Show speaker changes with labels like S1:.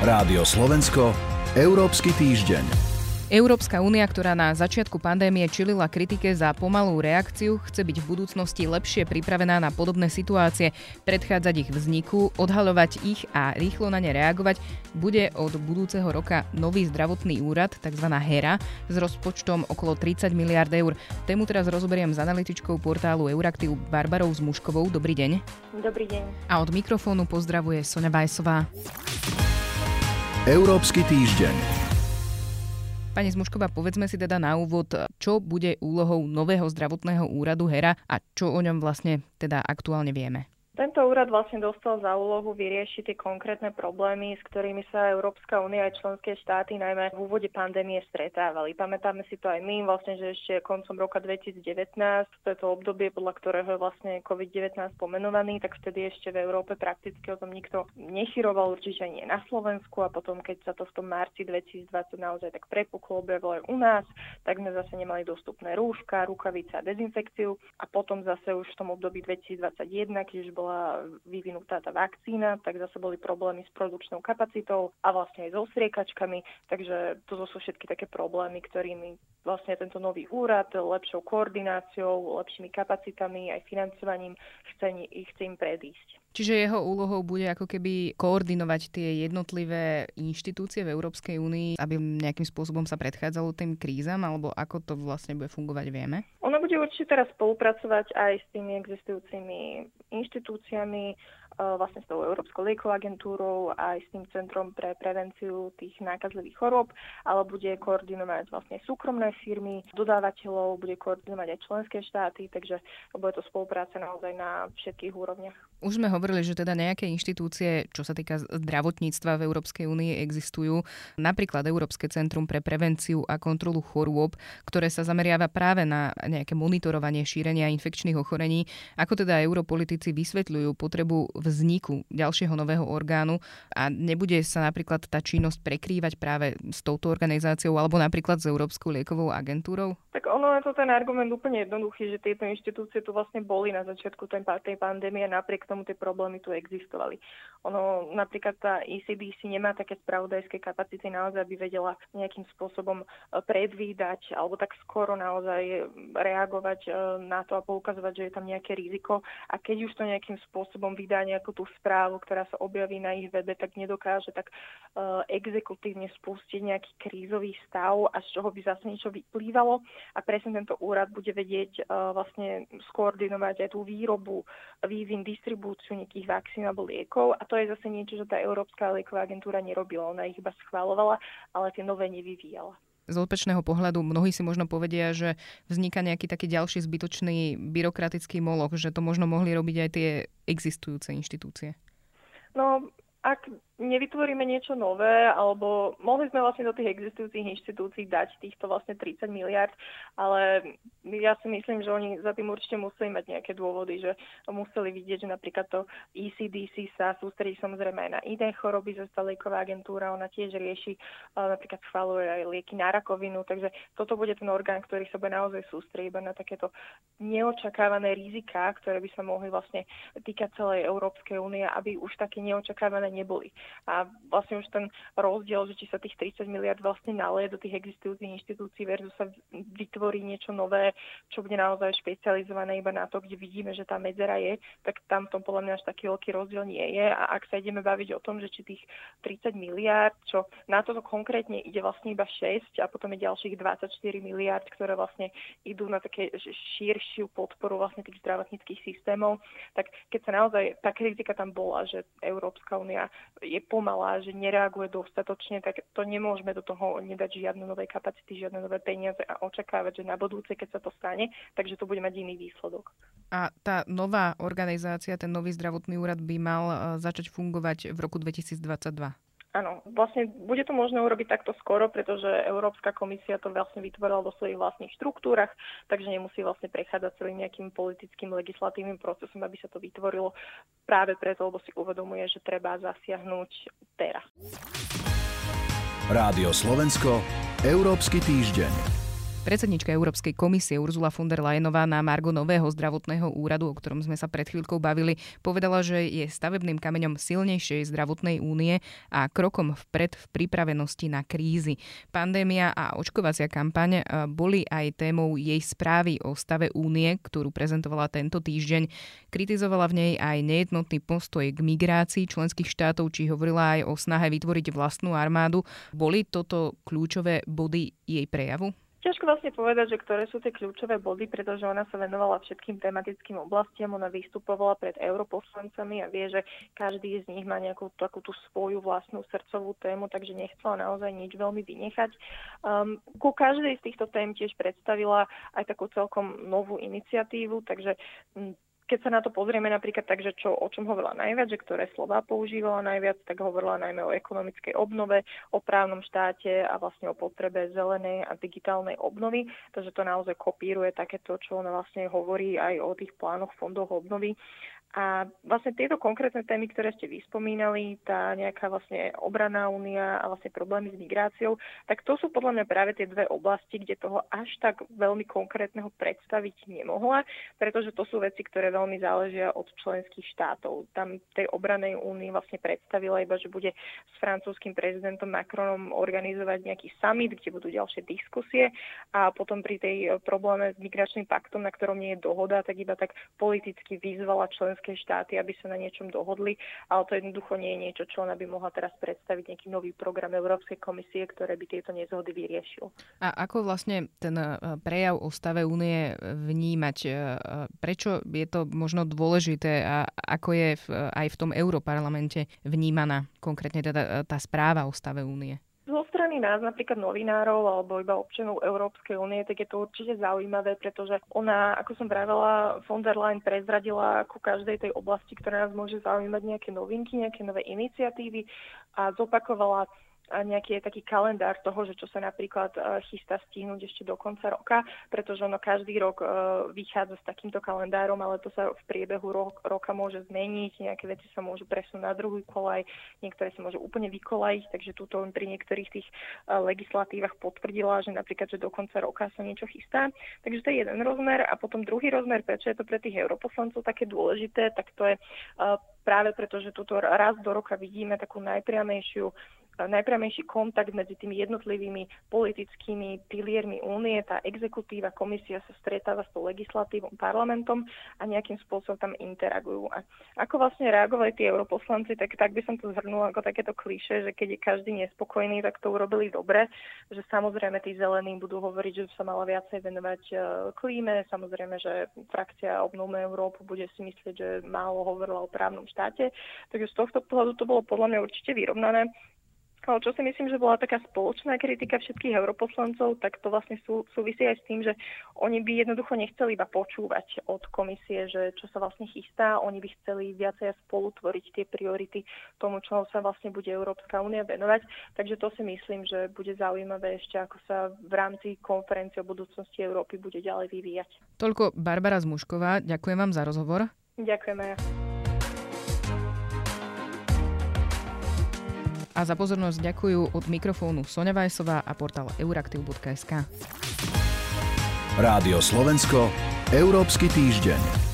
S1: Rádio Slovensko, Európsky týždeň.
S2: Európska únia, ktorá na začiatku pandémie čilila kritike za pomalú reakciu, chce byť v budúcnosti lepšie pripravená na podobné situácie, predchádzať ich vzniku, odhalovať ich a rýchlo na ne reagovať. Bude od budúceho roka nový zdravotný úrad, tzv. HERA, s rozpočtom okolo 30 miliard eur. Tému teraz rozoberiem s analytičkou portálu Euraktiv Barbarou Zmuškovou. Dobrý deň.
S3: Dobrý deň.
S2: A od mikrofónu pozdravuje Sonja Bajsová.
S1: Európsky týždeň.
S2: Pani Zmušková, povedzme si teda na úvod, čo bude úlohou nového zdravotného úradu HERA a čo o ňom vlastne teda aktuálne vieme.
S3: Tento úrad vlastne dostal za úlohu vyriešiť tie konkrétne problémy, s ktorými sa Európska únia aj členské štáty najmä v úvode pandémie stretávali. Pamätáme si to aj my, vlastne, že ešte koncom roka 2019, to je to obdobie, podľa ktorého je vlastne COVID-19 pomenovaný, tak vtedy ešte v Európe prakticky o tom nikto nechyroval, určite nie na Slovensku a potom, keď sa to v tom marci 2020 naozaj tak prepuklo, objavilo aj u nás, tak sme zase nemali dostupné rúška, rukavice a dezinfekciu a potom zase už v tom období 2021, keď už bola bola vyvinutá tá vakcína, tak zase boli problémy s produkčnou kapacitou a vlastne aj so striekačkami, takže to sú všetky také problémy, ktorými vlastne tento nový úrad lepšou koordináciou, lepšími kapacitami aj financovaním chce, chce im predísť.
S2: Čiže jeho úlohou bude ako keby koordinovať tie jednotlivé inštitúcie v Európskej únii, aby nejakým spôsobom sa predchádzalo tým krízam, alebo ako to vlastne bude fungovať, vieme?
S3: Ona bude určite teraz spolupracovať aj s tými existujúcimi inštitúciami, E, vlastne s tou Európskou liekovou agentúrou aj s tým Centrom pre prevenciu tých nákazlivých chorób, ale bude koordinovať vlastne súkromné firmy, dodávateľov, bude koordinovať aj členské štáty, takže bude to spolupráca naozaj na všetkých úrovniach.
S2: Už sme hovorili, že teda nejaké inštitúcie, čo sa týka zdravotníctva v Európskej únii, existujú. Napríklad Európske centrum pre prevenciu a kontrolu chorôb, ktoré sa zameriava práve na nejaké monitorovanie šírenia infekčných ochorení. Ako teda europolitici vysvetľujú potrebu vzniku ďalšieho nového orgánu a nebude sa napríklad tá činnosť prekrývať práve s touto organizáciou alebo napríklad s Európskou liekovou agentúrou?
S3: Tak ono je to ten argument úplne jednoduchý, že tieto inštitúcie tu vlastne boli na začiatku tej pandémie napriek tomu tie problémy tu existovali. Ono napríklad tá ECDC nemá také spravodajské kapacity naozaj, aby vedela nejakým spôsobom e, predvídať alebo tak skoro naozaj reagovať e, na to a poukazovať, že je tam nejaké riziko. A keď už to nejakým spôsobom vydá nejakú tú správu, ktorá sa objaví na ich webe, tak nedokáže tak uh, exekutívne spustiť nejaký krízový stav a z čoho by zase niečo vyplývalo. A presne tento úrad bude vedieť vlastne skoordinovať aj tú výrobu, vývin, distribúciu nejakých vakcín alebo liekov. A to je zase niečo, že tá Európska lieková agentúra nerobila. Ona ich iba schválovala, ale tie nové nevyvíjala
S2: z opačného pohľadu mnohí si možno povedia, že vzniká nejaký taký ďalší zbytočný byrokratický moloch, že to možno mohli robiť aj tie existujúce inštitúcie.
S3: No, ak nevytvoríme niečo nové, alebo mohli sme vlastne do tých existujúcich inštitúcií dať týchto vlastne 30 miliard, ale ja si myslím, že oni za tým určite museli mať nejaké dôvody, že museli vidieť, že napríklad to ECDC sa sústredí samozrejme aj na iné choroby, zo lieková agentúra, ona tiež rieši, napríklad schvaluje aj lieky na rakovinu, takže toto bude ten orgán, ktorý sa bude naozaj sústrediť na takéto neočakávané riziká, ktoré by sa mohli vlastne týkať celej Európskej únie, aby už také neočakávané neboli. A vlastne už ten rozdiel, že či sa tých 30 miliard vlastne naleje do tých existujúcich inštitúcií versus sa vytvorí niečo nové, čo bude naozaj špecializované iba na to, kde vidíme, že tá medzera je, tak tam v tom podľa mňa až taký veľký rozdiel nie je. A ak sa ideme baviť o tom, že či tých 30 miliard, čo na toto konkrétne ide vlastne iba 6 a potom je ďalších 24 miliard, ktoré vlastne idú na také širšiu podporu vlastne tých zdravotníckých systémov, tak keď sa naozaj tá kritika tam bola, že Európska únia je pomalá, že nereaguje dostatočne, tak to nemôžeme do toho nedať žiadne nové kapacity, žiadne nové peniaze a očakávať, že na budúce, keď sa to stane, takže to bude mať iný výsledok.
S2: A tá nová organizácia, ten nový zdravotný úrad by mal e, začať fungovať v roku 2022.
S3: Áno, vlastne bude to možné urobiť takto skoro, pretože Európska komisia to vlastne vytvorila do svojich vlastných štruktúrach, takže nemusí vlastne prechádzať celým nejakým politickým legislatívnym procesom, aby sa to vytvorilo práve preto, lebo si uvedomuje, že treba zasiahnuť teraz.
S1: Rádio Slovensko, Európsky týždeň.
S2: Predsednička Európskej komisie Urzula von der Leyenová na Margo nového zdravotného úradu, o ktorom sme sa pred chvíľkou bavili, povedala, že je stavebným kameňom silnejšej zdravotnej únie a krokom vpred v pripravenosti na krízy. Pandémia a očkovacia kampaň e, boli aj témou jej správy o stave únie, ktorú prezentovala tento týždeň. Kritizovala v nej aj nejednotný postoj k migrácii členských štátov, či hovorila aj o snahe vytvoriť vlastnú armádu. Boli toto kľúčové body jej prejavu?
S3: Ťažko vlastne povedať, že ktoré sú tie kľúčové body, pretože ona sa venovala všetkým tematickým oblastiam, ona vystupovala pred europoslancami a vie, že každý z nich má nejakú takú tú svoju vlastnú srdcovú tému, takže nechcela naozaj nič veľmi vynechať. Um, ku každej z týchto tém tiež predstavila aj takú celkom novú iniciatívu, takže um, keď sa na to pozrieme napríklad tak, že čo, o čom hovorila najviac, že ktoré slova používala najviac, tak hovorila najmä o ekonomickej obnove, o právnom štáte a vlastne o potrebe zelenej a digitálnej obnovy. Takže to naozaj kopíruje takéto, čo ona vlastne hovorí aj o tých plánoch fondov obnovy. A vlastne tieto konkrétne témy, ktoré ste vyspomínali, tá nejaká vlastne obraná únia a vlastne problémy s migráciou, tak to sú podľa mňa práve tie dve oblasti, kde toho až tak veľmi konkrétneho predstaviť nemohla, pretože to sú veci, ktoré veľmi záležia od členských štátov. Tam tej obranej únii vlastne predstavila iba, že bude s francúzským prezidentom Macronom organizovať nejaký summit, kde budú ďalšie diskusie a potom pri tej probléme s migračným paktom, na ktorom nie je dohoda, tak iba tak politicky vyzvala členské členské štáty, aby sa na niečom dohodli, ale to jednoducho nie je niečo, čo ona by mohla teraz predstaviť nejaký nový program Európskej komisie, ktoré by tieto nezhody vyriešil.
S2: A ako vlastne ten e, prejav o stave únie vnímať? E, prečo je to možno dôležité a ako je aj v tom Európarlamente vnímaná konkrétne teda e, tá správa o stave únie?
S3: Strany nás, napríklad novinárov alebo iba občanov Európskej únie, tak je to určite zaujímavé, pretože ona, ako som vravela, von der Leyen prezradila ku každej tej oblasti, ktorá nás môže zaujímať nejaké novinky, nejaké nové iniciatívy a zopakovala nejaký taký kalendár toho, že čo sa napríklad e, chystá stihnúť ešte do konca roka, pretože ono každý rok e, vychádza s takýmto kalendárom, ale to sa v priebehu rok, roka môže zmeniť, nejaké veci sa môžu presunúť na druhý kolaj, niektoré sa môžu úplne vykolajiť, takže túto pri niektorých tých e, legislatívach potvrdila, že napríklad, že do konca roka sa niečo chystá. Takže to je jeden rozmer a potom druhý rozmer, prečo je to pre tých europoslancov také dôležité, tak to je práve preto, že túto raz do roka vidíme takú najpriamejšiu najpriamejší kontakt medzi tými jednotlivými politickými piliermi únie. Tá exekutíva, komisia sa stretáva s tou legislatívom, parlamentom a nejakým spôsobom tam interagujú. A ako vlastne reagovali tí europoslanci, tak, tak by som to zhrnula ako takéto kliše, že keď je každý nespokojný, tak to urobili dobre, že samozrejme tí zelení budú hovoriť, že sa mala viacej venovať e, klíme, samozrejme, že frakcia Obnovme Európu bude si myslieť, že málo hovorila o právnom štáte. Takže z tohto pohľadu to bolo podľa mňa určite vyrovnané. Ale čo si myslím, že bola taká spoločná kritika všetkých europoslancov, tak to vlastne sú, súvisí aj s tým, že oni by jednoducho nechceli iba počúvať od komisie, že čo sa vlastne chystá, oni by chceli viacej spolu tvoriť tie priority tomu, čo sa vlastne bude Európska únia venovať. Takže to si myslím, že bude zaujímavé ešte, ako sa v rámci konferencie o budúcnosti Európy bude ďalej vyvíjať.
S2: Toľko Barbara Zmušková, ďakujem vám za rozhovor.
S3: Ďakujeme.
S2: A za pozornosť ďakujú od mikrofónu Sonja Vajsová a portál euraktiv.sk.
S1: Rádio Slovensko, Európsky týždeň.